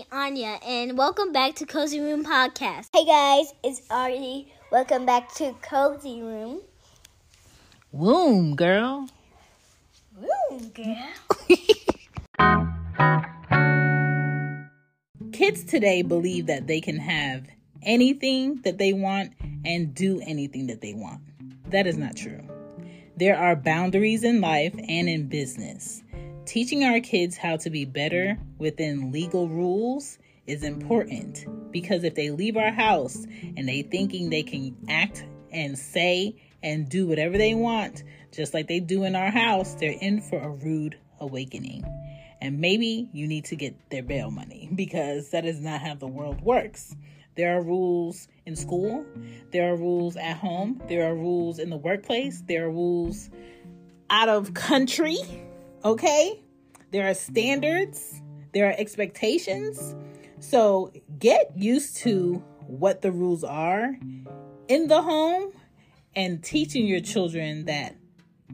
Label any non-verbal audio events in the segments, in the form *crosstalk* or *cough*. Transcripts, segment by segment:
Me, Anya, and welcome back to Cozy Room Podcast. Hey guys, it's Artie. Welcome back to Cozy Room. Womb, girl. Room, girl. *laughs* Kids today believe that they can have anything that they want and do anything that they want. That is not true. There are boundaries in life and in business. Teaching our kids how to be better within legal rules is important because if they leave our house and they thinking they can act and say and do whatever they want just like they do in our house, they're in for a rude awakening. And maybe you need to get their bail money *laughs* because that is not how the world works. There are rules in school, there are rules at home, there are rules in the workplace, there are rules out of country, okay? There are standards, there are expectations. So get used to what the rules are in the home and teaching your children that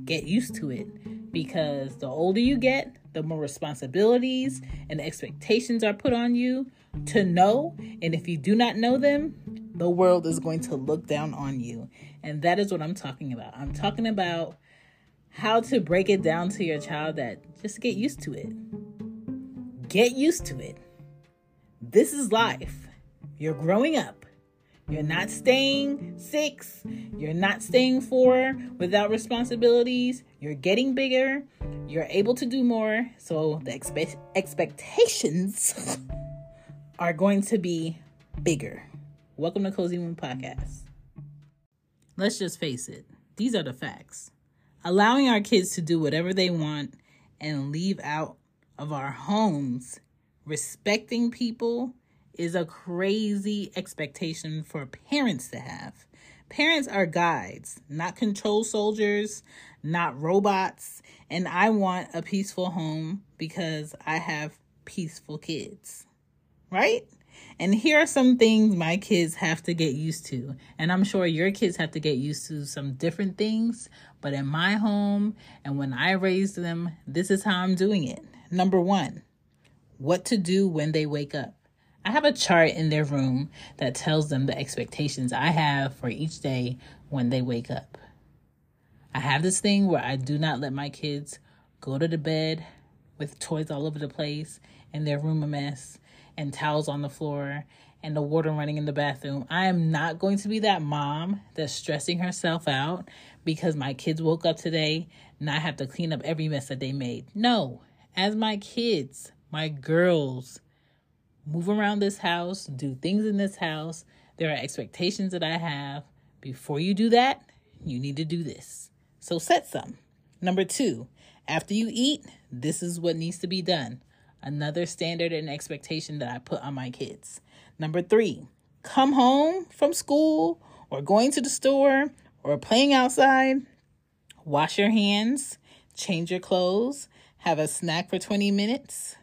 get used to it because the older you get, the more responsibilities and expectations are put on you to know. And if you do not know them, the world is going to look down on you. And that is what I'm talking about. I'm talking about how to break it down to your child that just get used to it. Get used to it. This is life. You're growing up. You're not staying six. You're not staying four without responsibilities. You're getting bigger. You're able to do more. So the expe- expectations *laughs* are going to be bigger. Welcome to Cozy Womb Podcast. Let's just face it, these are the facts. Allowing our kids to do whatever they want and leave out of our homes, respecting people is a crazy expectation for parents to have. Parents are guides, not control soldiers, not robots, and I want a peaceful home because I have peaceful kids. Right? And here are some things my kids have to get used to. And I'm sure your kids have to get used to some different things. But in my home and when I raised them, this is how I'm doing it. Number one, what to do when they wake up. I have a chart in their room that tells them the expectations I have for each day when they wake up. I have this thing where I do not let my kids go to the bed with toys all over the place and their room a mess and towels on the floor and the water running in the bathroom. I am not going to be that mom that's stressing herself out because my kids woke up today and I have to clean up every mess that they made. No, as my kids, my girls, move around this house, do things in this house, there are expectations that I have. Before you do that, you need to do this. So set some. Number two, after you eat, this is what needs to be done another standard and expectation that I put on my kids. Number three, come home from school or going to the store or playing outside, wash your hands, change your clothes, have a snack for 20 minutes,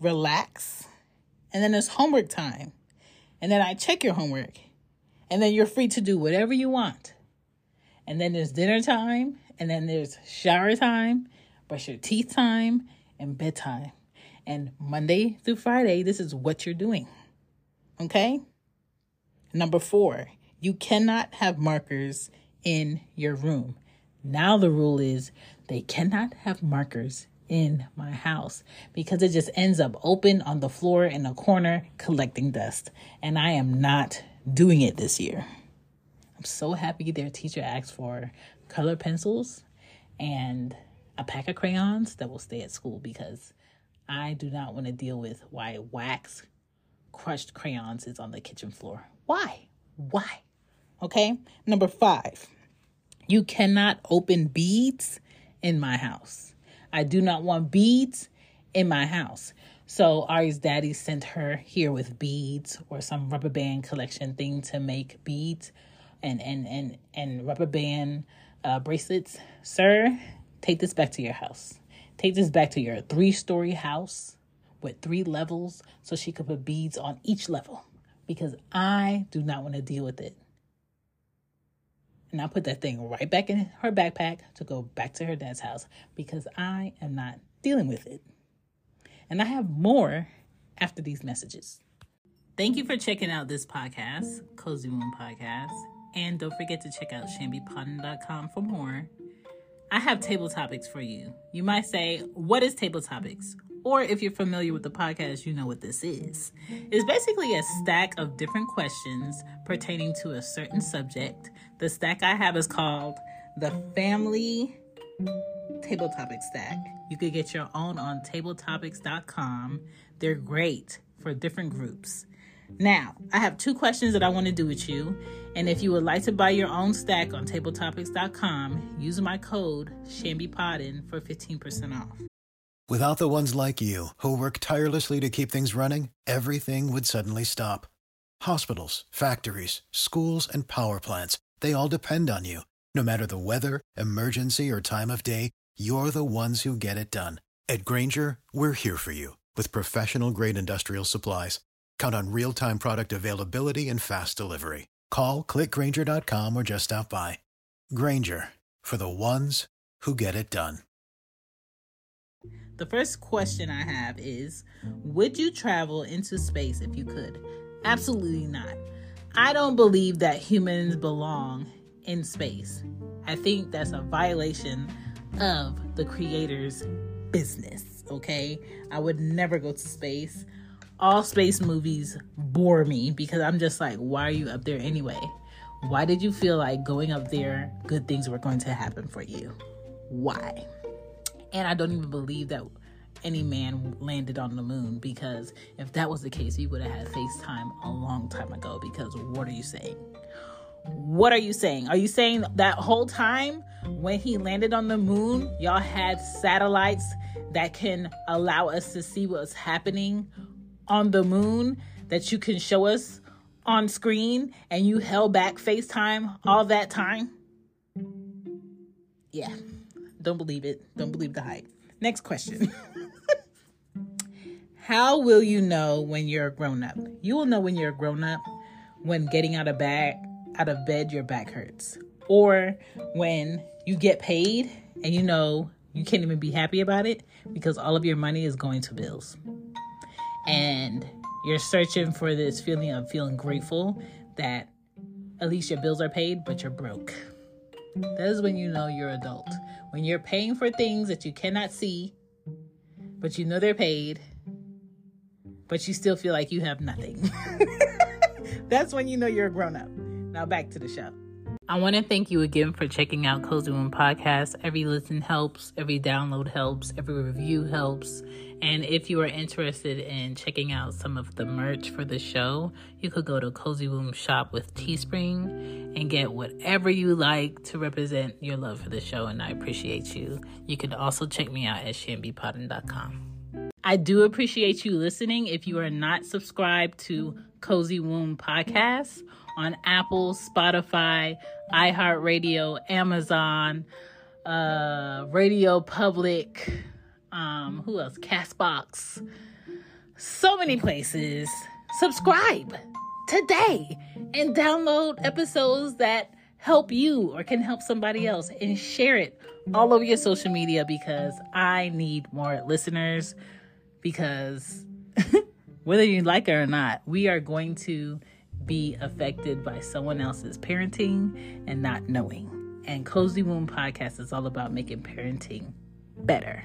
relax, and then there's homework time. And then I check your homework. And then you're free to do whatever you want. And then there's dinner time, and then there's shower time, brush your teeth time, and bedtime. And Monday through Friday, this is what you're doing. Okay? Number four, you cannot have markers in your room. Now the rule is they cannot have markers in my house because it just ends up open on the floor in a corner collecting dust. And I am not doing it this year. I'm so happy their teacher asked for color pencils and a pack of crayons that will stay at school because I do not want to deal with why wax crushed crayons is on the kitchen floor. Why? Why? Okay. Number five, you cannot open beads in my house. I do not want beads in my house. So Ari's daddy sent her here with beads or some rubber band collection thing to make beads and and and and rubber band uh, bracelets. Sir, take this back to your house. Take this back to your three story house with three levels so she could put beads on each level because I do not want to deal with it. And I put that thing right back in her backpack to go back to her dad's house because I am not dealing with it. And I have more after these messages. Thank you for checking out this podcast, Cozy Womb Podcast. And don't forget to check out chanbepoddin.com for more. I have table topics for you. You might say, What is table topics? Or if you're familiar with the podcast, you know what this is. It's basically a stack of different questions pertaining to a certain subject. The stack I have is called the Family Table Topic Stack. You could get your own on tabletopics.com. They're great for different groups. Now, I have two questions that I want to do with you. And if you would like to buy your own stack on tabletopics.com, use my code Chanbepoddin for 15% off. Without the ones like you, who work tirelessly to keep things running, everything would suddenly stop. Hospitals, factories, schools, and power plants, they all depend on you. No matter the weather, emergency, or time of day, you're the ones who get it done. At Grainger, we're here for you with professional grade industrial supplies. Count on real time product availability and fast delivery. Call clickgrainger.com or just stop by. Grainger for the ones who get it done. The first question I have is Would you travel into space if you could? Absolutely not. I don't believe that humans belong in space. I think that's a violation of the creator's business, okay? I would never go to space. All space movies bore me because I'm just like, why are you up there anyway? Why did you feel like going up there, good things were going to happen for you? Why? And I don't even believe that any man landed on the moon because if that was the case, he would have had FaceTime a long time ago. Because what are you saying? What are you saying? Are you saying that whole time when he landed on the moon, y'all had satellites that can allow us to see what's happening on the moon that you can show us on screen and you held back FaceTime all that time? Yeah. Don't believe it. Don't believe the hype. Next question. *laughs* How will you know when you're a grown up? You will know when you're a grown up when getting out of bed out of bed your back hurts. Or when you get paid and you know you can't even be happy about it because all of your money is going to bills. And you're searching for this feeling of feeling grateful that at least your bills are paid, but you're broke. That is when you know you're adult. When you're paying for things that you cannot see, but you know they're paid, but you still feel like you have nothing. *laughs* That's when you know you're a grown up. Now back to the show. I want to thank you again for checking out Cozy Womb Podcast. Every listen helps, every download helps, every review helps. And if you are interested in checking out some of the merch for the show, you could go to Cozy Womb Shop with Teespring and get whatever you like to represent your love for the show. And I appreciate you. You can also check me out at chanbepoddin.com. I do appreciate you listening. If you are not subscribed to Cozy Womb Podcast on Apple, Spotify, iHeartRadio, Amazon, uh, Radio Public, um, who else? Castbox. So many places. Subscribe today and download episodes that help you or can help somebody else and share it all over your social media because I need more listeners because *laughs* whether you like it or not, we are going to be affected by someone else's parenting and not knowing. And Cozy Womb Podcast is all about making parenting better.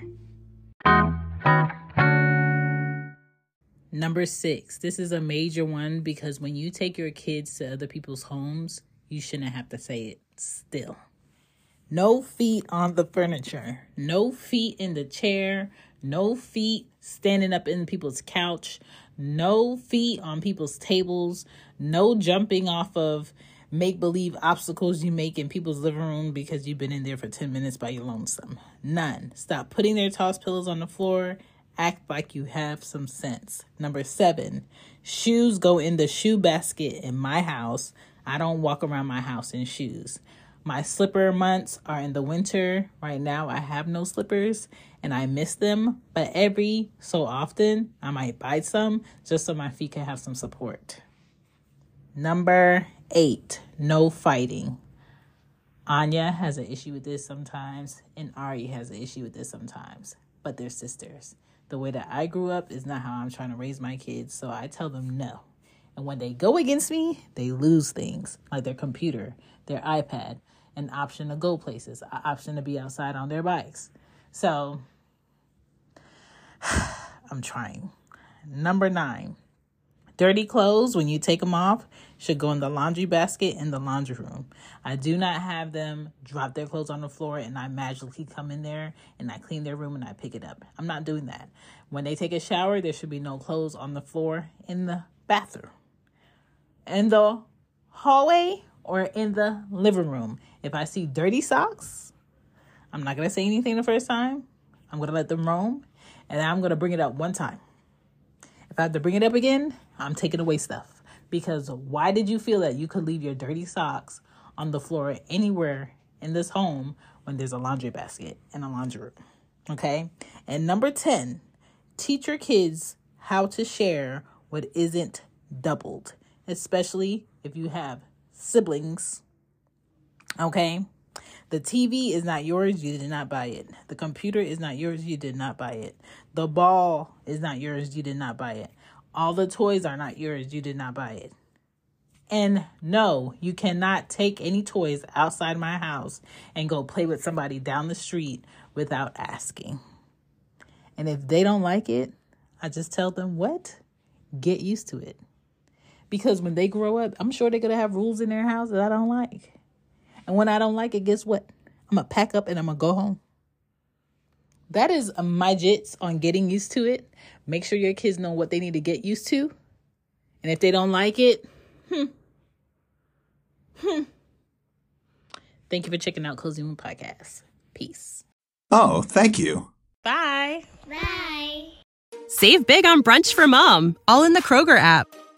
Number six, this is a major one because when you take your kids to other people's homes, you shouldn't have to say it still. No feet on the furniture, no feet in the chair, no feet standing up in people's couch, no feet on people's tables, no jumping off of make believe obstacles you make in people's living room because you've been in there for 10 minutes by your lonesome. None. Stop putting their toss pillows on the floor. Act like you have some sense. Number seven, shoes go in the shoe basket in my house. I don't walk around my house in shoes. My slipper months are in the winter. Right now, I have no slippers and I miss them, but every so often, I might buy some just so my feet can have some support. Number eight, no fighting. Anya has an issue with this sometimes, and Ari has an issue with this sometimes, but they're sisters. The way that I grew up is not how I'm trying to raise my kids, so I tell them no. And when they go against me, they lose things like their computer, their iPad, an option to go places, an option to be outside on their bikes. So *sighs* I'm trying. Number nine, dirty clothes, when you take them off, should go in the laundry basket in the laundry room. I do not have them drop their clothes on the floor and I magically come in there and I clean their room and I pick it up. I'm not doing that. When they take a shower, there should be no clothes on the floor in the bathroom. In the hallway or in the living room. If I see dirty socks, I'm not going to say anything the first time. I'm going to let them roam and I'm going to bring it up one time. If I have to bring it up again, I'm taking away stuff. Because why did you feel that you could leave your dirty socks on the floor anywhere in this home when there's a laundry basket and a laundry room? Okay. And number 10, teach your kids how to share what isn't doubled, especially if you have siblings. Okay. The TV is not yours, you did not buy it. The computer is not yours, you did not buy it. The ball is not yours, you did not buy it. All the toys are not yours, you did not buy it. And no, you cannot take any toys outside my house and go play with somebody down the street without asking. And if they don't like it, I just tell them what? Get used to it. Because when they grow up, I'm sure they're going to have rules in their house that I don't like. And when I don't like it, guess what? I'm going to pack up and I'm going to go home. That is my jits on getting used to it. Make sure your kids know what they need to get used to. And if they don't like it, hmm. Hmm. Thank you for checking out Cozy Womb Podcast. Peace. Oh, thank you. Bye. Bye. Save big on brunch for mom, all in the Kroger app.